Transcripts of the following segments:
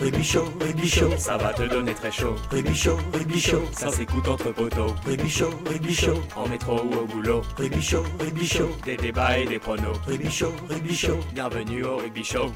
Rugby chaud, rugby chaud, Ça va te donner très chaud. rugby chaud, rugby chaud, Ça s'écoute entre poteaux. rugby chaud, rugby chaud, En métro ou au boulot. rugby chaud, rugby chaud, Des débats et des pronos. rugby chaud, rugby chaud. Bienvenue au Rugby Show.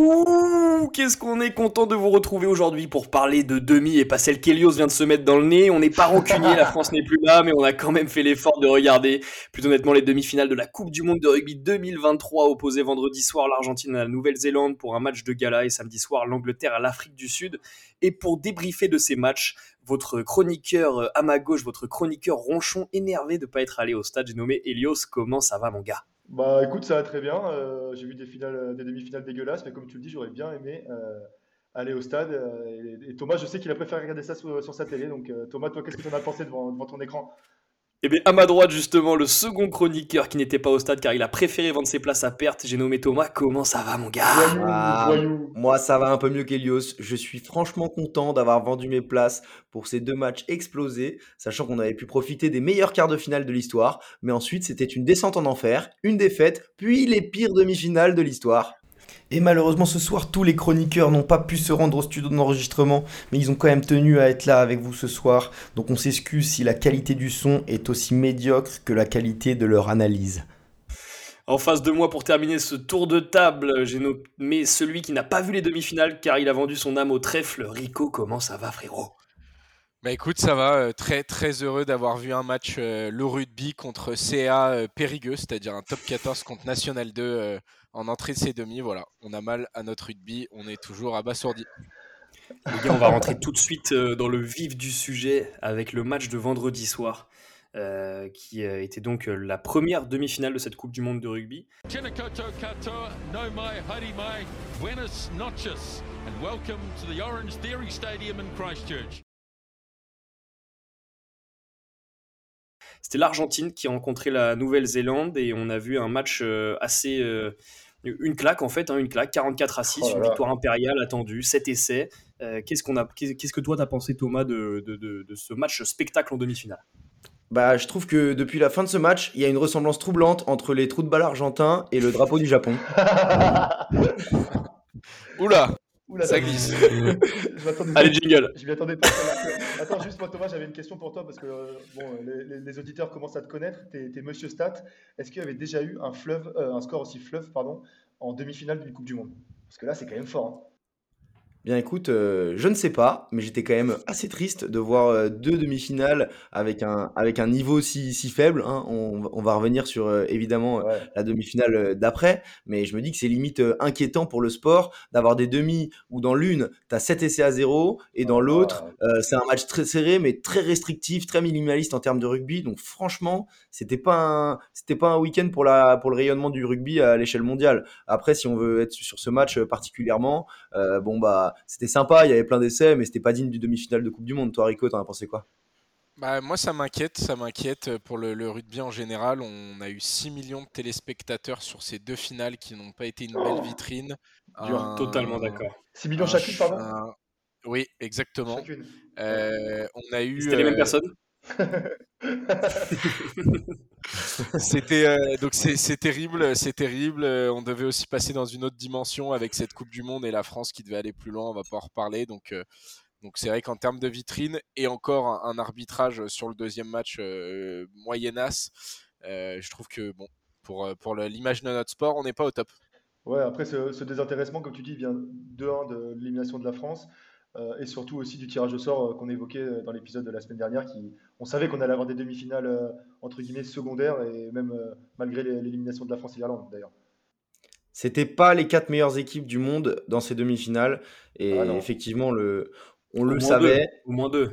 Ouh, qu'est-ce qu'on est content de vous retrouver aujourd'hui pour parler de demi et pas celle qu'Elios vient de se mettre dans le nez. On n'est pas rancunier, la France n'est plus là, mais on a quand même fait l'effort de regarder plus honnêtement les demi-finales de la Coupe du Monde de rugby 2023 opposées vendredi soir l'Argentine à la Nouvelle-Zélande pour un match de gala et samedi soir l'Angleterre à l'Afrique du Sud. Et pour débriefer de ces matchs, votre chroniqueur euh, à ma gauche, votre chroniqueur ronchon énervé de pas être allé au stade, j'ai nommé Elios. Comment ça va mon gars? Bah écoute, ça va très bien. Euh, j'ai vu des finales, des demi-finales dégueulasses, mais comme tu le dis, j'aurais bien aimé euh, aller au stade. euh, et, Thomas, je sais qu'il a préféré regarder ça sur, sa télé. Donc Thomas, toi, qu'est-ce que tu en as pensé devant ton écran? Eh bien, à ma droite, justement, le second chroniqueur qui n'était pas au stade car il a préféré vendre ses places à perte. J'ai nommé Thomas. Comment ça va, mon gars Ah. Moi, ça va un peu mieux qu'Elios. Je suis franchement content d'avoir vendu mes places pour ces deux matchs explosés, sachant qu'on avait pu profiter des meilleurs quarts de finale de l'histoire. Mais ensuite, c'était une descente en enfer, une défaite, puis les pires demi-finales de l'histoire. Et malheureusement, ce soir, tous les chroniqueurs n'ont pas pu se rendre au studio d'enregistrement, mais ils ont quand même tenu à être là avec vous ce soir. Donc on s'excuse si la qualité du son est aussi médiocre que la qualité de leur analyse. En face de moi, pour terminer ce tour de table, j'ai nommé celui qui n'a pas vu les demi-finales car il a vendu son âme au trèfle. Rico, comment ça va, frérot? Bah écoute, ça va, euh, très très heureux d'avoir vu un match euh, le rugby contre CA euh, Périgueux, c'est-à-dire un top 14 contre National 2 euh, en entrée de ces demi. Voilà, on a mal à notre rugby, on est toujours abasourdi. Les gars, on va rentrer tout de suite euh, dans le vif du sujet avec le match de vendredi soir, euh, qui euh, était donc euh, la première demi-finale de cette Coupe du Monde de rugby. Chinakoto katoa, no mai, haere mai, buenas noches, and welcome to the Orange Theory Stadium in Christchurch. C'était l'Argentine qui rencontrait la Nouvelle-Zélande et on a vu un match euh, assez. euh, une claque en fait, hein, une claque, 44 à 6, Oh là une victoire impériale attendue, 7 essais. Euh, qu'est-ce, qu'on a, qu'est- qu'est-ce que toi t'as pensé Thomas de, de- de- de ce match spectacle en demi-finale? Bah, je trouve que depuis la fin de ce match, il y a une ressemblance troublante entre les trous de balle argentins et le drapeau du Japon. Oula, Ouh là ça là. glisse. Je Allez, jingle Je m'y attendais pas. Attends, juste moi, Thomas, j'avais une question pour toi parce que euh, bon, les, auditeurs commencent à te connaître. T'es, t'es Monsieur Stat. Est-ce qu'il y avait déjà eu un fleuve, euh, un score aussi fleuve, pardon, en demi-finale d'une Coupe du Monde? Parce que là, c'est quand même fort. hein. Bien écoute, euh, je ne sais pas, mais j'étais quand même assez triste de voir euh, deux demi-finales avec un, avec un niveau si, si faible. hein. On, va- on va revenir sur euh, évidemment euh, Ouais. la demi-finale euh, d'après, mais je me dis que c'est limite euh, inquiétant pour le sport d'avoir des demi où dans l'une, tu as 7 essais à 0 et dans Ah, l'autre, euh, c'est un match très serré mais très restrictif, très minimaliste en termes de rugby. Donc franchement, c'était pas un, c'était pas un week-end pour, la, pour le rayonnement du rugby à l'échelle mondiale. Après, si on veut être sur ce match euh, particulièrement, euh, bon bah c'était sympa, il y avait plein d'essais, mais c'était pas digne du demi-finale de Coupe du Monde. Toi, Rico, t'en as pensé quoi? Bah, moi, ça m'inquiète, ça m'inquiète pour le, le rugby en général. On a eu 6 millions de téléspectateurs sur ces deux finales qui n'ont pas été une belle vitrine. Un- Totalement d'accord. 6 millions un chacune, ch- pardon? un- Oui, exactement. Chacune. Euh, on a eu. C'était les mêmes euh, personnes? C'était euh, donc c'est terrible, c'est terrible. On devait aussi passer dans une autre dimension avec cette Coupe du Monde et la France qui devait aller plus loin. On va pas en reparler. Donc euh, donc c'est vrai qu'en termes de vitrine et encore un, arbitrage sur le deuxième match euh, moyennasse, euh, je trouve que bon pour pour l'image de notre sport, on n'est pas au top. Ouais, après ce, ce désintéressement, comme tu dis, vient de de l'élimination de la France et surtout aussi du tirage au sort euh, qu'on évoquait euh, dans l'épisode de la semaine dernière. Qui, on savait qu'on allait avoir des demi-finales euh, entre guillemets secondaires et même euh, malgré l'élimination de la France et l'Irlande d'ailleurs. C'était pas les quatre meilleures équipes du monde dans ces demi-finales, et Ah effectivement, le, on Au le moins savait. deux, Au moins deux.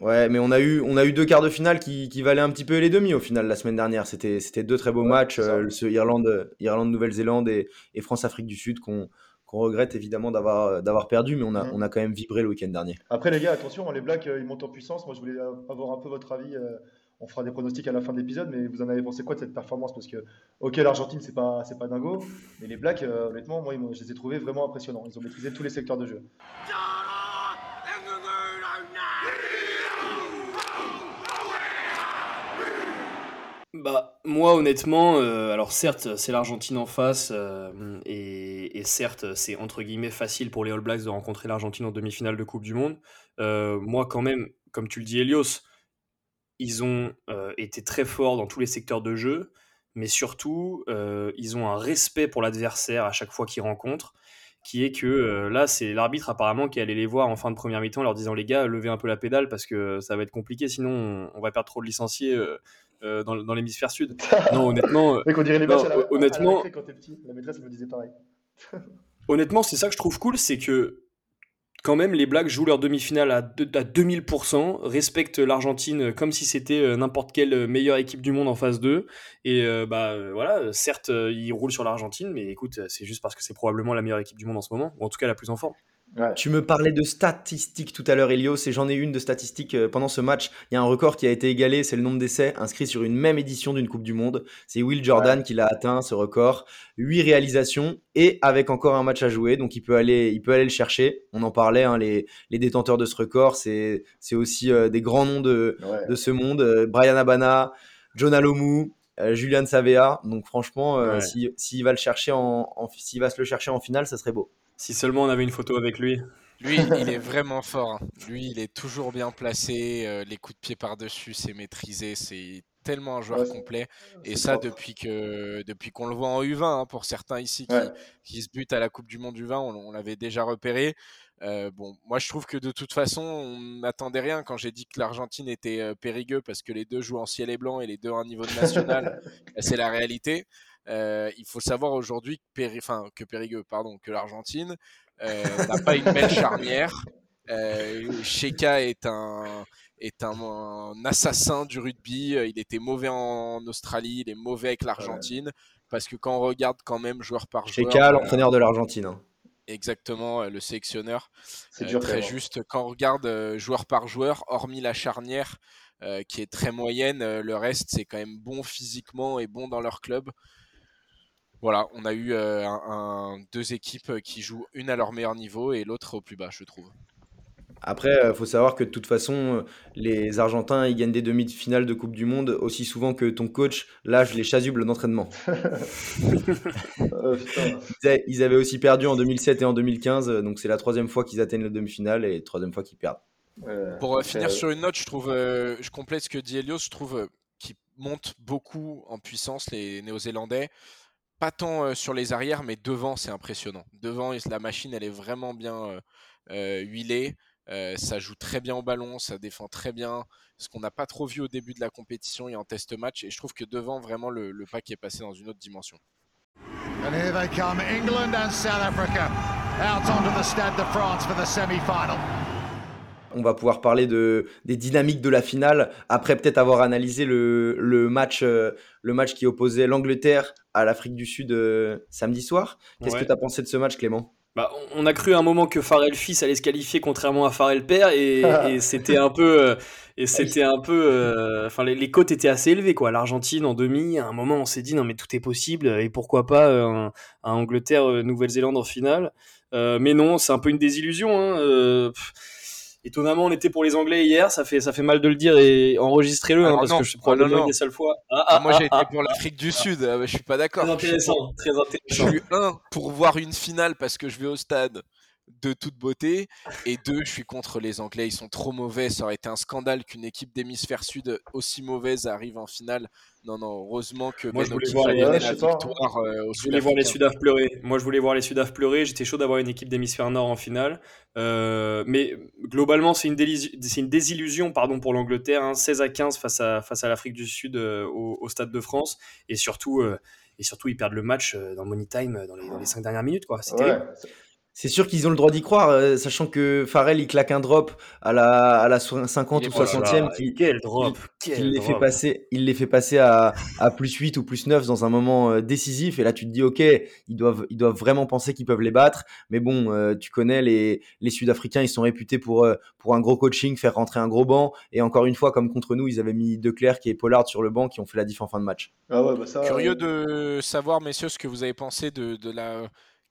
Ouais, mais on a eu, on a eu deux quarts de finale qui, qui valaient un petit peu les demi au final la semaine dernière. C'était, c'était deux très beaux Ouais, matchs, euh, ce Irlande, Irlande, Nouvelle-Zélande et, et France-Afrique du Sud qu'on, qu'on regrette évidemment d'avoir, d'avoir perdu, mais on a, Mhm. on a quand même vibré le week-end dernier. Après les gars, attention, hein, les Blacks euh, ils montent en puissance. Moi je voulais euh, avoir un peu votre avis. euh, on fera des pronostics à la fin de l'épisode, mais vous en avez pensé quoi de cette performance? Parce que, ok, l'Argentine c'est pas, c'est pas dingo, mais les Blacks, euh, honnêtement, moi je les ai trouvés vraiment impressionnants. Ils ont maîtrisé tous les secteurs de jeu. Bah, moi, honnêtement, euh, alors certes, c'est l'Argentine en face, euh, et, certes, c'est entre guillemets facile pour les All Blacks de rencontrer l'Argentine en demi-finale de Coupe du Monde. Euh, moi, quand même, comme tu le dis, Elios, ils ont été très forts dans tous les secteurs de jeu, mais surtout, ils ont un respect pour l'adversaire à chaque fois qu'ils rencontrent, qui est que là, c'est l'arbitre apparemment qui allait les voir en fin de première mi-temps, en leur disant les gars, levez un peu la pédale parce que ça va être compliqué, sinon on, on va perdre trop de licenciés euh, euh, dans, dans l'hémisphère sud. Non, honnêtement, euh, Mec, on dirait les non, matchs à la, à la honnêtement, quand t'es petit. La maîtresse me disait pareil. honnêtement, c'est ça que je trouve cool, c'est que quand même, les Blacks jouent leur demi-finale à, deux- à 2000%, respectent l'Argentine comme si c'était euh, n'importe quelle euh, meilleure équipe du monde en phase 2. Et euh, bah euh, voilà, euh, certes, euh, ils roulent sur l'Argentine, mais écoute, euh, c'est juste parce que c'est probablement la meilleure équipe du monde en ce moment, ou en tout cas la plus en forme. Ouais. Tu me parlais de statistiques tout à l'heure, Elios, et j'en ai une de statistiques euh, pendant ce match. Il y a un record qui a été égalé, c'est le nombre d'essais inscrits sur une même édition d'une Coupe du Monde. C'est Will Jordan Ouais. qui l'a atteint, ce record. 8 réalisations et avec encore un match à jouer, donc il peut aller, il peut aller le chercher. On en parlait, hein, les, les détenteurs de ce record, c'est aussi euh, des grands noms de, Ouais. de ce monde. euh, Brian Abana, John Alomou, euh, Julian Savea. Donc franchement, Ouais. si- s'il va le chercher en, en- s'il va se le chercher en finale, ça serait beau. Si seulement on avait une photo avec lui. Lui, il est vraiment fort. hein. Lui, il est toujours bien placé. euh, les coups de pied par-dessus, c'est maîtrisé. C'est tellement un joueur Ouais, complet. Et ça, depuis que depuis qu'on le voit en U20, hein, pour certains ici qui, Ouais. qui se butent à la Coupe du Monde U20, on, on l'avait déjà repéré. Euh, bon, moi, je trouve que de toute façon, on n'attendait rien quand j'ai dit que l'Argentine était euh, périgueux parce que les deux jouent en ciel et blanc et les deux à un niveau national. Bah, c'est la réalité. Euh, il faut savoir aujourd'hui que, Péri- enfin, que Périgueux, pardon, que l'Argentine euh, n'a pas une belle charnière. Euh, Sheka est un est un, un assassin du rugby. Euh, Il était mauvais en Australie, il est mauvais avec l'Argentine. Parce que quand on regarde quand même joueur par joueur, Sheka, euh, l'entraîneur de l'Argentine. hein. exactement le sélectionneur, C'est dur très juste. Quand on regarde joueur par joueur, hormis la charnière euh, qui est très moyenne, euh, le reste c'est quand même bon physiquement et bon dans leur club. Voilà, on a eu euh, un, un- deux équipes qui jouent une à leur meilleur niveau et l'autre au plus bas, je trouve. Après, il faut savoir que de toute façon, euh, les Argentins, ils gagnent des demi-finales de Coupe du Monde aussi souvent que ton coach lâche les chasubles d'entraînement. Euh, putain. Ils avaient aussi perdu en 2007 et en 2015, euh, donc c'est la troisième fois qu'ils atteignent la demi-finale et la troisième fois qu'ils perdent. Pour euh, finir euh, sur une note, je trouve, euh, je complète ce que dit Elios, je trouve euh, qu'ils montent beaucoup en puissance les Néo-Zélandais. Pas tant euh, sur les arrières, mais devant, c'est impressionnant. Devant, la machine, elle est vraiment bien euh, euh, huilée. Ça joue très bien au ballon, ça défend très bien, ce qu'on n'a pas trop vu au début de la compétition et en test match. Et je trouve que devant, vraiment, le, le pack est passé dans une autre dimension. And here they come, England and South Africa, out onto the Stade de France for the semi-final. On va pouvoir parler de, des dynamiques de la finale après peut-être avoir analysé le, le match, euh, le match qui opposait l'Angleterre à l'Afrique du Sud euh, samedi soir. Qu'est-ce Ouais. que tu as pensé de ce match, Clément? Bah, on a cru à un moment que Farrell fils allait se qualifier contrairement à Farrell père et, et c'était un peu euh, et c'était un peu euh, enfin les, les cotes étaient assez élevées quoi l'Argentine en demi à un moment on s'est dit non mais tout est possible et pourquoi pas un, un Angleterre Nouvelle-Zélande en finale Euh, mais non c'est un peu une désillusion hein, euh, pff. Étonnamment, on était pour les Anglais hier. Ça fait, ça fait mal de le dire et enregistrez-le, hein, Alors parce non, que je suis ah, probablement une des seules fois. Ah, Ah, ah, moi, ah, j'ai été ah. pour l'Afrique du Sud, ah, bah, je suis pas d'accord. Très Je suis pour- intéressant, très Je intéressant. suis un pour voir une finale parce que je vais au stade de toute beauté et deux je suis contre les Anglais ils sont trop mauvais ça aurait été un scandale qu'une équipe d'hémisphère sud aussi mauvaise arrive en finale non non heureusement que Moi, je voulais voir les- la hein. victoire euh, aux Je voulais voir les. Sudaf pleurer. Moi, je voulais voir les Sudaf pleurer. J'étais chaud d'avoir une équipe d'hémisphère nord en finale. Euh, mais globalement, c'est une, désillusion pardon, pour l'Angleterre. hein. 16 à 15 face à, face à l'Afrique du Sud euh, au, au Stade de France. Et surtout, euh, et surtout ils perdent le match dans Money Time dans les, dans les 5 dernières minutes. quoi. C'est Ouais. terrible. C'est sûr qu'ils ont le droit d'y croire, euh, sachant que Farrell il claque un drop à la, à la so- 50 Il ou est- oh là 60e qui, Quel drop il quel les fait passer, il les fait passer à, à plus 8 ou plus 9 dans un moment euh, décisif. Et là, tu te dis, OK, ils doivent, ils doivent vraiment penser qu'ils peuvent les battre. Mais bon, euh, tu connais les, les Sud-Africains, ils sont réputés pour, euh, pour un gros coaching, faire rentrer un gros banc. Et encore une fois, comme contre nous, ils avaient mis De Clercq et Pollard sur le banc qui ont fait la diff en fin de match. Ah ouais, bah ça. Curieux euh, de savoir, messieurs, ce que vous avez pensé de, de la.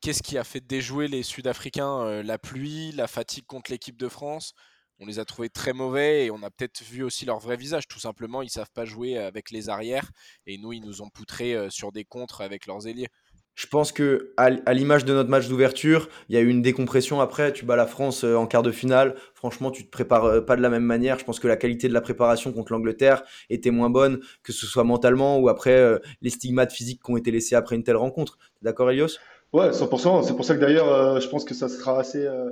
Qu'est-ce qui a fait déjouer les Sud-Africains euh, La pluie, la fatigue contre l'équipe de France? On les a trouvés très mauvais et on a peut-être vu aussi leur vrai visage. Tout simplement, ils savent pas jouer avec les arrières et nous, ils nous ont poutrés euh, sur des contres avec leurs ailiers. Je pense que à, l'image de notre match d'ouverture, il y a eu une décompression après. Tu bats la France euh, en quart de finale. Franchement, tu te prépares euh, pas de la même manière. Je pense que la qualité de la préparation contre l'Angleterre était moins bonne, que ce soit mentalement ou après euh, les stigmates physiques qui ont été laissés après une telle rencontre. D'accord, Elios? Ouais, 100%. C'est pour ça que d'ailleurs, euh, je pense que ça sera assez, euh,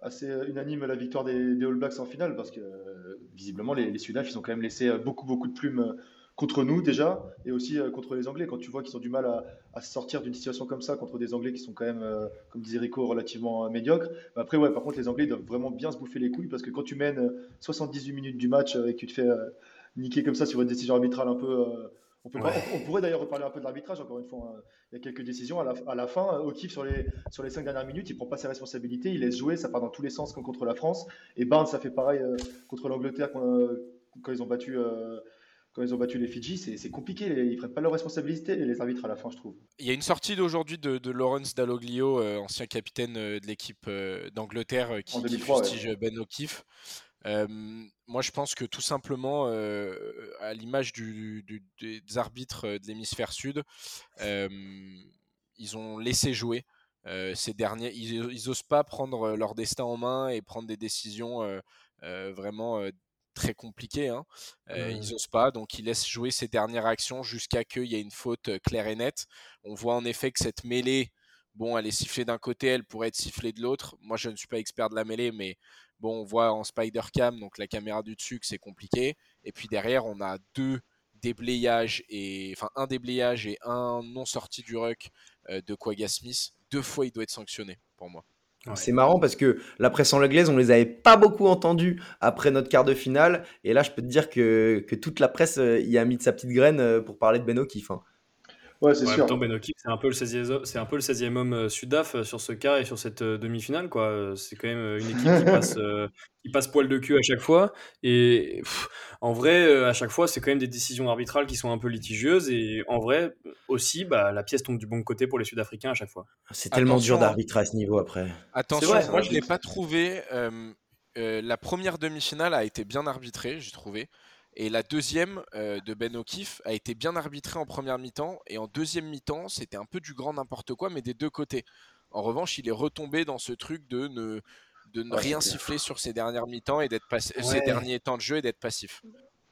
assez unanime la victoire des, All Blacks en finale, parce que euh, visiblement, les, les ils ont quand même laissé euh, beaucoup, beaucoup de plumes euh, contre nous déjà, et aussi euh, contre les Anglais. Quand tu vois qu'ils ont du mal à, sortir d'une situation comme ça contre des Anglais qui sont quand même, euh, comme disait Rico, relativement euh, médiocres. Mais après, ouais, par contre, les Anglais doivent vraiment bien se bouffer les couilles, parce que quand tu mènes euh, 78 minutes du match euh, et que tu te fais euh, niquer comme ça sur une décision arbitrale un peu. On, peut pas- Ouais. on- on pourrait d'ailleurs reparler un peu de l'arbitrage, encore une fois. hein. Il y a quelques décisions. À la, à la fin, euh, O'Keefe, sur les, sur les cinq dernières minutes, il prend pas ses responsabilités, il laisse jouer, ça part dans tous les sens comme contre la France. Et Barnes, ça fait pareil euh, contre l'Angleterre quand, euh, quand ils ont battu. euh, quand ils ont battu les Fidji, c'est compliqué, ils prennent pas leurs responsabilités, les arbitres à la fin, je trouve. Il y a une sortie d'aujourd'hui de, de Lawrence Dalloglio, ancien capitaine de l'équipe d'Angleterre, qui, qui 2003, ouais. fustige Ben O'Keefe. Moi, je pense que tout simplement, à l'image du- du- des arbitres de l'hémisphère sud, ils ont laissé jouer euh, ces derniers. Ils, ils osent pas prendre leur destin en main et prendre des décisions euh, euh, vraiment très compliquées. hein. Ils osent pas, donc ils laissent jouer ces dernières actions jusqu'à qu'il y ait une faute claire et nette. On voit en effet que cette mêlée, bon, elle est sifflée d'un côté, elle pourrait être sifflée de l'autre. Moi, je ne suis pas expert de la mêlée, mais bon, on voit en spider cam, donc la caméra du dessus, que c'est compliqué. Et puis derrière, on a deux déblayages et enfin un déblayage et un non sorti du ruck euh, de Quagga Smith. Deux fois, il doit être sanctionné pour moi. Ouais. C'est marrant parce que la presse anglaise, on les avait pas beaucoup entendus après notre quart de finale. Et là, je peux te dire que, que toute la presse euh, y a mis de sa petite graine euh, pour parler de Ben O'Keefe. hein. Ouais, c'est En sûr. même temps, Ben O'Keefe, c'est un peu le 16e, ho- c'est un peu le 16e homme euh, sudaf euh, sur ce cas et sur cette euh, demi-finale. quoi. C'est quand même une équipe qui passe, euh, qui passe poil de cul à chaque fois. Et pff, en vrai, à chaque fois, c'est quand même des décisions arbitrales qui sont un peu litigieuses. Et en vrai, aussi, bah, la pièce tombe du bon côté pour les Sud-Africains à chaque fois. C'est tellement Attention, dur d'arbitrer à ce niveau après. Attention, vrai, moi je l'ai pas trouvé. euh, euh, la première demi-finale a été bien arbitrée, j'ai trouvé. Et la deuxième euh, de Ben O'Keefe a été bien arbitrée en première mi-temps. Et en deuxième mi-temps, c'était un peu du grand n'importe quoi, mais des deux côtés. En revanche, il est retombé dans ce truc de ne, de ne Ouais, rien siffler sur ses dernières mi-temps et d'être passif, Ouais. ses derniers temps de jeu et d'être passif.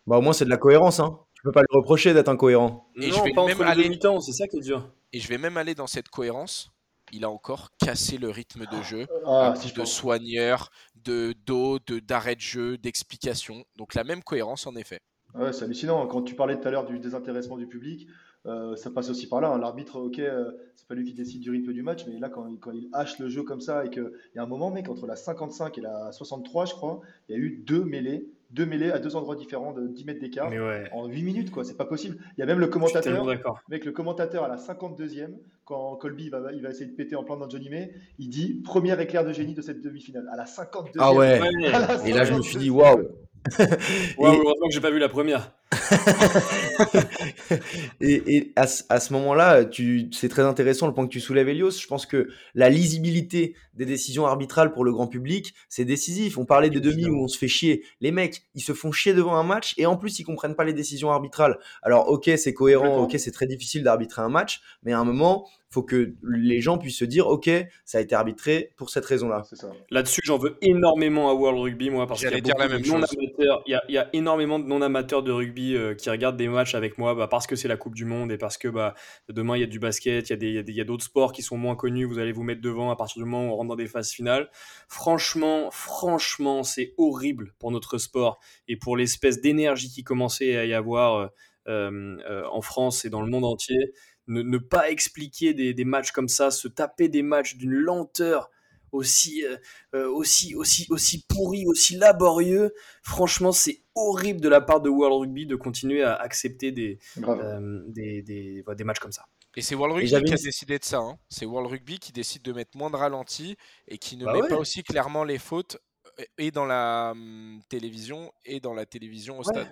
Bah, au moins, c'est de la cohérence. Hein. Tu peux pas lui reprocher d'être incohérent. Et je non, vais pas même entre les aller- deux mi-temps, c'est ça qui est dur. Et je vais même aller dans cette cohérence. Il a encore cassé le rythme de jeu. Ah, à si coup je de soigneur, de dos, de d'arrêt de jeu, d'explication. Donc la même cohérence en effet. Ouais, c'est hallucinant. Quand tu parlais tout à l'heure du désintéressement du public, euh, ça passe aussi par là. hein. L'arbitre, ok, euh, c'est pas lui qui décide du rythme du match, mais là, quand, il- quand il hache le jeu comme ça et qu'il y a un moment, mec, entre la 55 et la 63, je crois, il y a eu deux mêlées, deux mêlées à deux endroits différents de 10 mètres d'écart ouais, en 8 minutes, quoi. C'est pas possible. Il y a même le commentateur, mec, le commentateur à la 52e, quand Colby va, il va essayer de péter en plein dans Johnny May, il dit premier éclair de génie de cette demi-finale. À la 52e. Ah ouais. Ouais. À la Et là, je me suis dit, 52e. waouh. Waouh, Et- heureusement que j'ai pas vu la première. Et, et à, ce- à ce moment-là, tu, c'est très intéressant le point que tu soulèves, Elios. Je pense que la lisibilité des décisions arbitrales pour le grand public, c'est décisif. On parlait des demi où on se fait chier. Les mecs, ils se font chier devant un match et en plus, ils comprennent pas les décisions arbitrales. Alors, ok, c'est cohérent, ok, c'est très difficile d'arbitrer un match, mais à un moment, faut que les gens puissent se dire, ok, ça a été arbitré pour cette raison-là. C'est ça. Là-dessus, j'en veux énormément à World Rugby, moi, parce qu'il y y a, il y a énormément de non-amateurs de rugby euh, qui regardent des matchs avec moi bah, parce que c'est la Coupe du Monde et parce que bah, demain, il y a du basket, il y a d'autres sports qui sont moins connus. Vous allez vous mettre devant à partir du moment où on rentre dans des phases finales. Franchement, franchement, c'est horrible pour notre sport et pour l'espèce d'énergie qui commençait à y avoir euh, euh, en France et dans le monde entier. Ne, pas expliquer des matchs comme ça, se taper des matchs d'une lenteur aussi, euh, euh, aussi, aussi, aussi pourri, aussi laborieux. Franchement, c'est horrible de la part de World Rugby de continuer à accepter des, euh, des, des, des matchs comme ça. Et c'est World Rugby qui a décidé de ça. hein. C'est World Rugby qui décide de mettre moins de ralenti et qui ne Bah met ouais. pas aussi clairement les fautes et dans la hum, télévision et dans la télévision au stade.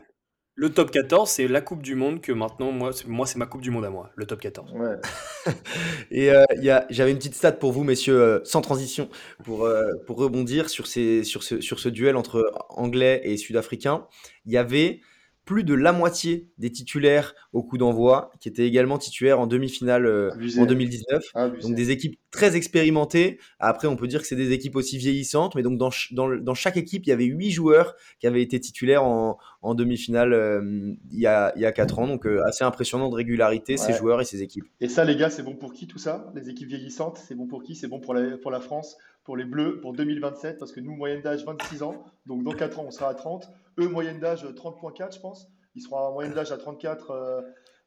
Le top 14, c'est la Coupe du Monde que maintenant, moi, c'est- moi c'est ma Coupe du Monde à moi, le top 14. Ouais. Et euh, il y a- j'avais une petite stat pour vous, messieurs, euh, sans transition, pour, euh, pour rebondir sur, ces, sur, ce, sur ce duel entre Anglais et Sud-Africains. Il y avait plus de la moitié des titulaires au coup d'envoi qui étaient également titulaires en demi-finale euh, en 2019. Abusé. Donc des équipes très expérimentées. Après, on peut dire que c'est des équipes aussi vieillissantes, mais donc dans, ch- dans, le- dans chaque équipe, il y avait huit joueurs qui avaient été titulaires en, en demi-finale euh, il, y a, il y a quatre ans. Donc euh, assez impressionnant de régularité, ces joueurs et ces équipes. Et ça, les gars, c'est bon pour qui tout ça? Les équipes vieillissantes, c'est bon pour qui? C'est bon pour la, pour la France, pour les Bleus, pour 2027, parce que nous, moyenne d'âge 26 ans, donc dans 4 ans, on sera à 30. Eux, moyenne d'âge 30.4, je pense. Ils seront en moyenne d'âge à 34 euh,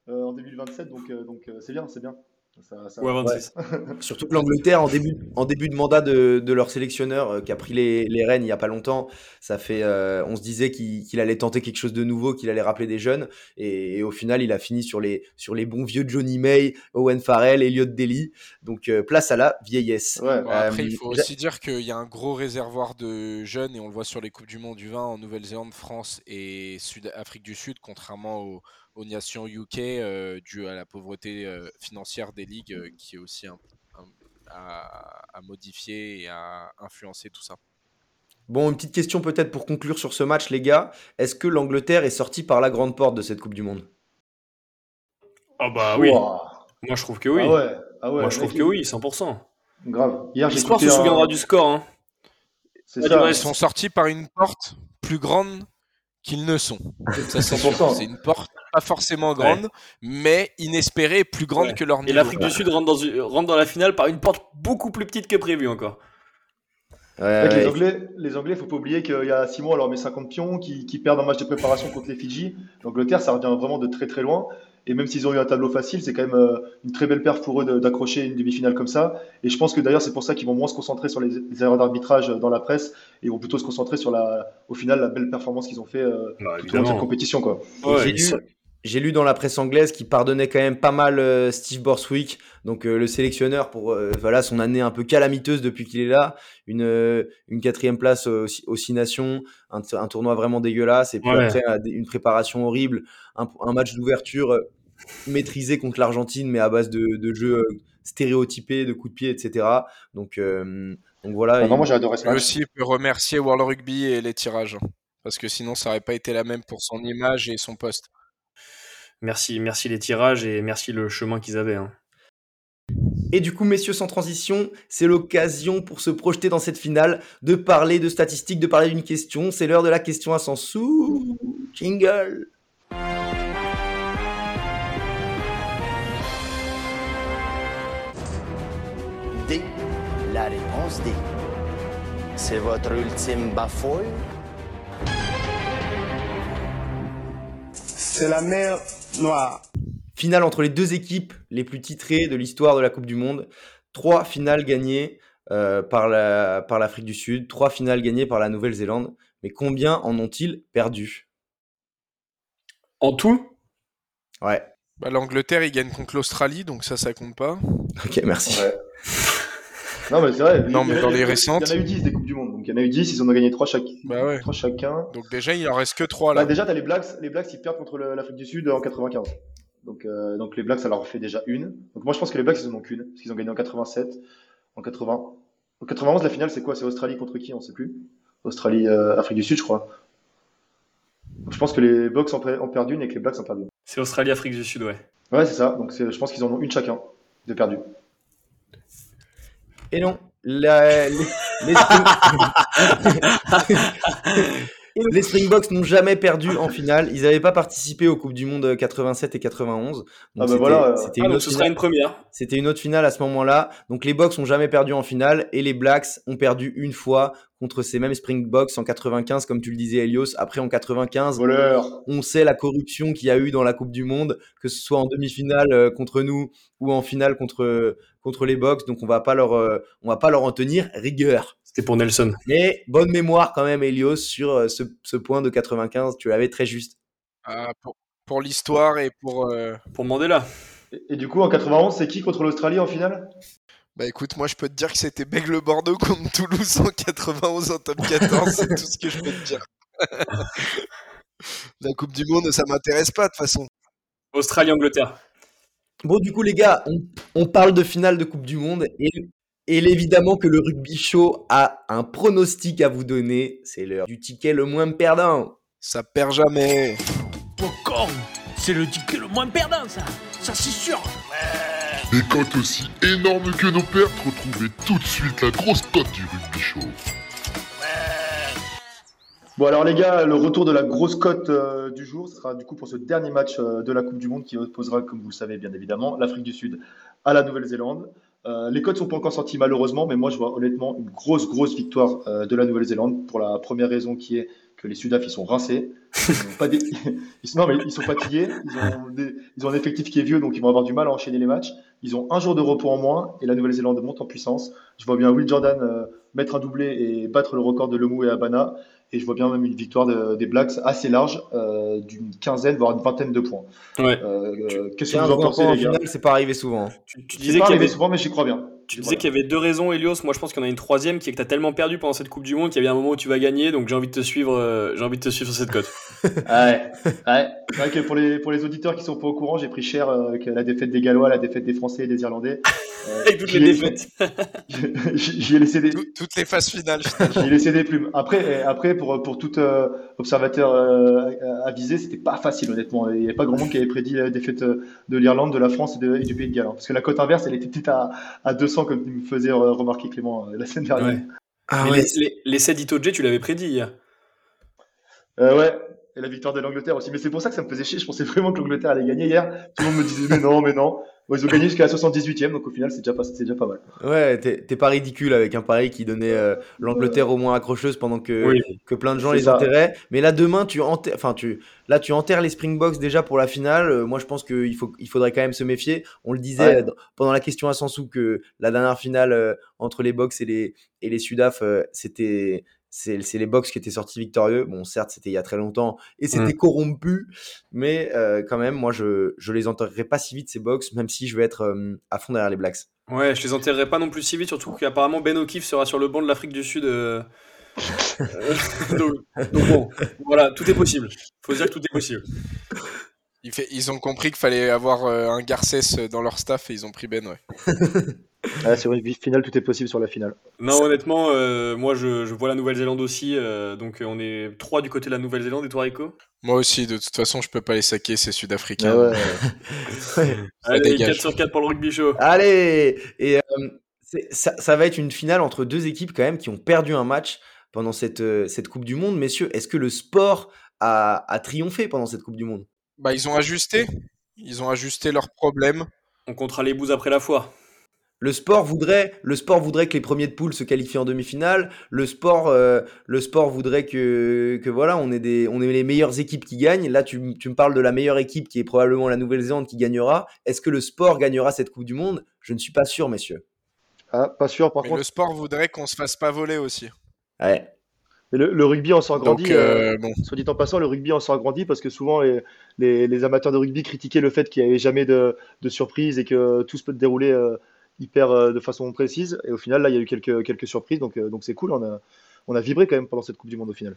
euh, en 2027, donc euh, donc euh, c'est bien, c'est bien. Ça- ça- Ouais, 26. Surtout que l'Angleterre, en début, en début de mandat de, de leur sélectionneur euh, qui a pris les, les rênes il n'y a pas longtemps, ça fait, euh, on se disait qu'il qu'il allait tenter quelque chose de nouveau, qu'il allait rappeler des jeunes. Et, et au final, il a fini sur les, sur les bons vieux Johnny May, Owen Farrell, Elliot Daly. Donc euh, place à la vieillesse. Ouais. Bon, après, il faut j'a- aussi dire qu'il y a un gros réservoir de jeunes, et on le voit sur les Coupes du Monde du vin en Nouvelle-Zélande, France et Sud Afrique du Sud, contrairement aux, aux nations UK, euh, dû à la pauvreté euh, financière des ligues, euh, qui est aussi un- un- à, à modifier et à influencer tout ça. Bon, une petite question peut-être pour conclure sur ce match, les gars. Est-ce que l'Angleterre est sortie par la grande porte de cette Coupe du Monde? Ah bah oui, Ouah. moi je trouve que oui. Ah ouais, ah ouais, moi je trouve que oui, 100%. Grave. Hier, L'histoire se écouté un- souviendra du score. Hein. C'est ça. Ils sont sortis par une porte plus grande qu'ils ne sont. Ça, c'est sûr. 100%. C'est une porte pas forcément grande, mais inespérée, et plus grande Ouais. que leur Et niveau. l'Afrique du Sud rentre dans, une- rentre dans la finale par une porte beaucoup plus petite que prévu encore. Ouais, les ouais. Anglais, les Anglais, faut pas oublier qu'il y a 6 mois, on leur met 50 pions, qui, qui perdent un match de préparation contre les Fidji. L'Angleterre, ça revient vraiment de très très loin. Et même s'ils ont eu un tableau facile, c'est quand même euh, une très belle perf pour eux d'accrocher une demi-finale comme ça. Et je pense que d'ailleurs, c'est pour ça qu'ils vont moins se concentrer sur les, erreurs d'arbitrage dans la presse et ils vont plutôt se concentrer sur la, au final, la belle performance qu'ils ont fait euh, Bah, tout au long de cette compétition, quoi. Ouais, j'ai lu, dans la presse anglaise qu'il pardonnait quand même pas mal euh, Steve Borswick, donc euh, le sélectionneur pour euh, voilà son année un peu calamiteuse depuis qu'il est là, une euh, une quatrième place aux, aux Six Nations, un, un tournoi vraiment dégueulasse et puis Ouais. après une préparation horrible, un, un match d'ouverture euh, maîtrisé contre l'Argentine mais à base de, de jeux euh, stéréotypés, de coups de pied, etc. Donc euh, donc voilà. Ah, vraiment, j'ai adoré match. aussi peut remercier World Rugby et les tirages. Parce que sinon, ça aurait pas été la même pour son image et son poste. Merci, merci les tirages et merci le chemin qu'ils avaient. hein. Et du coup, messieurs, sans transition, c'est l'occasion pour se projeter dans cette finale, de parler de statistiques, de parler d'une question. C'est l'heure de la question à 100 sous. Jingle. D. La réponse D. C'est votre ultime bafouille? C'est la mer Noire. Finale entre les deux équipes les plus titrées de l'histoire de la Coupe du Monde. Trois finales gagnées euh, par la par l'Afrique du Sud, trois finales gagnées par la Nouvelle-Zélande. Mais combien en ont-ils perdu? En tout? Ouais. Bah, L'Angleterre, il gagne contre l'Australie, donc ça, ça compte pas. Ok, merci. Ouais. Non, mais c'est vrai. Non, il y en mais a- dans les récentes- Il y en a eu 10 des Coupes du Monde. Donc il y en a eu 10, ils en ont gagné 3, chaque... Bah ouais. trois chacun. Donc déjà, il en reste que trois Bah, là. déjà, tu as les Blacks. Les Blacks, ils perdent contre l'Afrique du Sud en 95. Donc, euh, donc les Blacks, ça leur fait déjà une. Donc moi, je pense que les Blacks, ils en ont qu'une. Parce qu'ils ont gagné en 87, en 80. En 91, la finale, c'est quoi? C'est Australie contre qui? On sait plus. Australie, euh, Afrique du Sud, je crois. Donc, je pense que les Bucks en, per- en perdent une et que les Blacks en perdent une. C'est Australie-Afrique du Sud, ouais. Ouais, c'est ça. Donc je pense qu'ils en ont une chacun de perdu. Et non, la- les, les les Springboks n'ont jamais perdu en finale. Ils n'avaient pas participé aux Coupes du Monde 87 et 91. Donc Ah bah c'était- voilà, euh, c'était Ah, une donc autre ce sera finale. une première. C'était une autre finale à ce moment-là. Donc les Box ont jamais perdu en finale et les Blacks ont perdu une fois contre ces mêmes Springboks en 95, comme tu le disais, Elios. Après en 95, Voleur. on sait la corruption qu'il y a eu dans la Coupe du Monde, que ce soit en demi-finale euh, contre nous ou en finale contre contre les Box. Donc on va pas leur euh, on va pas leur en tenir rigueur. C'était pour Nelson. Mais bonne mémoire quand même, Elios, sur euh, ce, ce point de 95. Tu l'avais très juste. Ah, pour pour l'histoire et pour. euh, Pour Mandela. Et, et du coup, en 91, c'est qui contre l'Australie en finale? Bah écoute, moi je peux te dire que c'était Bègle Bordeaux contre Toulouse en 91 en top 14, c'est tout ce que je peux te dire. La Coupe du Monde, ça m'intéresse pas de toute façon. Australie-Angleterre. Bon, du coup, les gars, on, on parle de finale de Coupe du Monde et, et évidemment que le rugby show a un pronostic à vous donner. C'est l'heure du ticket le moins perdant. Ça perd jamais. Popcorn C'est le ticket le moins perdant, ça Ça, c'est sûr Des cotes aussi énormes que nos pertes, retrouvez tout de suite la grosse cote du rugby show. Bon alors les gars, le retour de la grosse cote euh, du jour sera du coup pour ce dernier match euh, de la Coupe du Monde qui opposera, comme vous le savez bien évidemment, l'Afrique du Sud à la Nouvelle-Zélande. Euh, les cotes sont pas encore sorties malheureusement, mais moi je vois honnêtement une grosse grosse victoire euh, de la Nouvelle-Zélande pour la première raison qui est que les Sudaf ils sont rincés, ils sont... fatigués, ils ont, un effectif qui est vieux donc ils vont avoir du mal à enchaîner les matchs. Ils ont un jour de repos en moins et la Nouvelle-Zélande monte en puissance. Je vois bien Will Jordan euh, mettre un doublé et battre le record de Lemu et Abana. Et je vois bien même une victoire de- des Blacks assez large, euh, d'une quinzaine, voire une vingtaine de points. Ouais. Euh, Qu'est-ce que 15 vous en pensez, en les gars? finale, c'est pas arrivé souvent. Tu, tu C'est disais pas qu'il y arrivé avait, souvent, mais j'y crois bien. Tu disais qu'il y avait deux raisons, Elios. Moi, je pense qu'il y en a une troisième qui est que tu as tellement perdu pendant cette Coupe du Monde qu'il y avait un moment où tu vas gagner. Donc, j'ai envie de te suivre, euh, j'ai envie de te suivre sur cette cote. Ouais, ouais. C'est vrai que pour les, pour les auditeurs qui sont pas au courant, j'ai pris cher euh, avec la défaite des Gallois, la défaite des Français et des Irlandais. Euh, Avec toutes j'y les ai- défaites. J'y j'y ai laissé des, Tout- toutes les phases finales, finalement. J'ai laissé des plumes. Après, euh, après pour, pour tout euh, observateur euh, avisé, c'était pas facile, honnêtement. Il n'y avait pas grand monde qui avait prédit la défaite euh, de l'Irlande, de la France et, de- et du Pays de Galles. hein. Parce que la cote inverse, elle était peut-être à, à 200, comme me faisait euh, remarquer Clément euh, la semaine dernière. Ouais. Ah Mais ouais. les, les, les 7 Itoje, tu l'avais prédit hier. Euh, ouais, et la victoire de l'Angleterre aussi. Mais c'est pour ça que ça me faisait chier. Je pensais vraiment que l'Angleterre allait gagner hier. Tout le monde me disait, mais non, mais non. Bon, ils ont gagné jusqu'à la 78e, donc au final, c'est déjà, pas- c'est déjà pas mal. Ouais, t'es t'es pas ridicule avec un pari qui donnait euh, l'Angleterre au moins accrocheuse pendant que, Oui. que plein de gens les ça. enterraient. Mais là, demain, tu enterres, enfin, tu, là, tu enterres les Springboks déjà pour la finale. Euh, moi, je pense qu'il faut, il faudrait quand même se méfier. On le disait Ouais. euh, pendant la question à Sansou que la dernière finale euh, entre les Box et les, et les Sudaf, euh, c'était, c'est c'est les Box qui étaient sortis victorieux. Bon, certes, c'était il y a très longtemps et c'était corrompu, mais euh, quand même, moi, je, je les enterrerai pas si vite ces Box, même si je vais être euh, à fond derrière les Blacks. Ouais, je les enterrerai pas non plus si vite, surtout qu'apparemment Ben O'Keefe sera sur le banc de l'Afrique du Sud. euh, donc, donc bon, voilà, tout est possible. Faut dire que tout est possible. Il fait- ils ont compris qu'il fallait avoir euh, un Garcès dans leur staff et ils ont pris Ben, ouais. Ouais, sur une finale, tout est possible sur la finale. Non, honnêtement, euh, moi je, je vois la Nouvelle-Zélande aussi, euh, donc euh, on est trois du côté de la Nouvelle-Zélande et toi Rico? Moi aussi, de toute façon, je peux pas les saquer, c'est sud-africain. Ouais, ouais. Ça Allez, dégage. 4 sur 4 pour le rugby show. Allez Et euh, ça, ça va être une finale entre deux équipes quand même qui ont perdu un match pendant cette, euh, cette Coupe du Monde. Messieurs, est-ce que le sport a, a triomphé pendant cette Coupe du Monde? Bah, ils ont ajusté. Ils ont ajusté leurs problèmes. On comptera les bouses après la foire. le sport, voudrait, le sport voudrait que les premiers de poule se qualifient en demi-finale. Le sport, euh, le sport voudrait que, que voilà, on ait, des, on ait les meilleures équipes qui gagnent. Là, tu, me parles de la meilleure équipe qui est probablement la Nouvelle-Zélande qui gagnera. Est-ce que le sport gagnera cette Coupe du Monde? Je ne suis pas sûr, messieurs. Ah, pas sûr, par Mais contre. le sport voudrait qu'on se fasse pas voler aussi. Ouais. Mais le, le rugby en sort grandi. Donc, euh, bon. Soit dit en passant, le rugby en sort grandi parce que souvent les, les, les amateurs de rugby critiquaient le fait qu'il n'y avait jamais de, de surprise et que tout se peut dérouler euh, hyper euh, de façon précise. Et au final, là, il y a eu quelques, quelques surprises, donc euh, donc c'est cool. On a, on a vibré quand même pendant cette Coupe du Monde au final.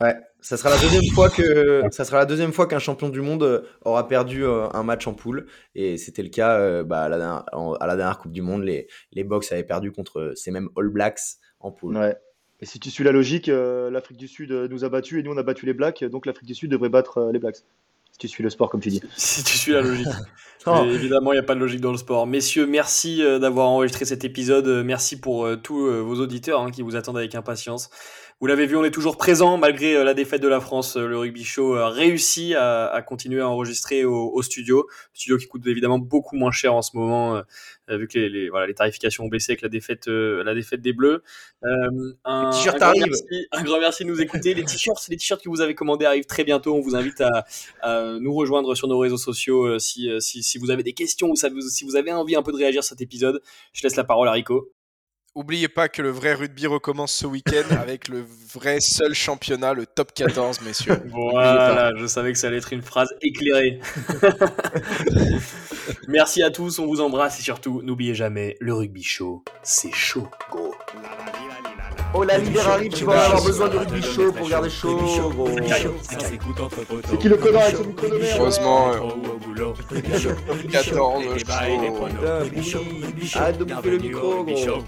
Ouais, ça sera la deuxième fois que ça sera la deuxième fois qu'un champion du monde euh, aura perdu euh, un match en poule et c'était le cas euh, bah, à, la dernière, en- à la dernière Coupe du Monde les les Box avaient perdu contre ces mêmes All Blacks en poule. Ouais. Et si tu suis la logique, euh, l'Afrique du Sud euh, nous a battus et nous on a battu les Blacks, donc l'Afrique du Sud devrait battre euh, les Blacks. Si tu suis le sport comme tu dis. Si tu suis la logique. Non. Mais évidemment, il n'y a pas de logique dans le sport. Messieurs, merci euh, d'avoir enregistré cet épisode. Merci pour euh, tous euh, vos auditeurs hein, qui vous attendent avec impatience. Vous l'avez vu, on est toujours présent malgré euh, la défaite de la France. Euh, Le Rugby Show a réussi à, à continuer à enregistrer au, au studio. Studio qui coûte évidemment beaucoup moins cher en ce moment, euh, euh, vu que les, les- voilà, les tarifications ont baissé avec la défaite, euh, la défaite des Bleus. Euh, un, Les t-shirts un grand arrivent. merci- un grand merci de nous écouter. Les t-shirts, les t-shirts que vous avez commandés arrivent très bientôt. On vous invite à, à nous rejoindre sur nos réseaux sociaux euh, si, euh, si, si vous avez des questions ou si vous avez envie un peu de réagir sur cet épisode. Je laisse la parole à Rico. Oubliez pas que le vrai rugby recommence ce week-end avec le vrai seul championnat, le top 14, messieurs. Voilà, je savais que ça allait être une phrase éclairée. Merci à tous, on vous embrasse et surtout, n'oubliez jamais, le rugby show, c'est chaud, gros. Oh la l'hiver arrive, tu vas avoir besoin de rugby chaud pour garder chaud, gros. C'est qui le connard avec son micro de merde Heureusement, Pro ou au boulot. 14 Les débats et les chaud. pronos. Putain, Arrête de bouffer le micro, gros.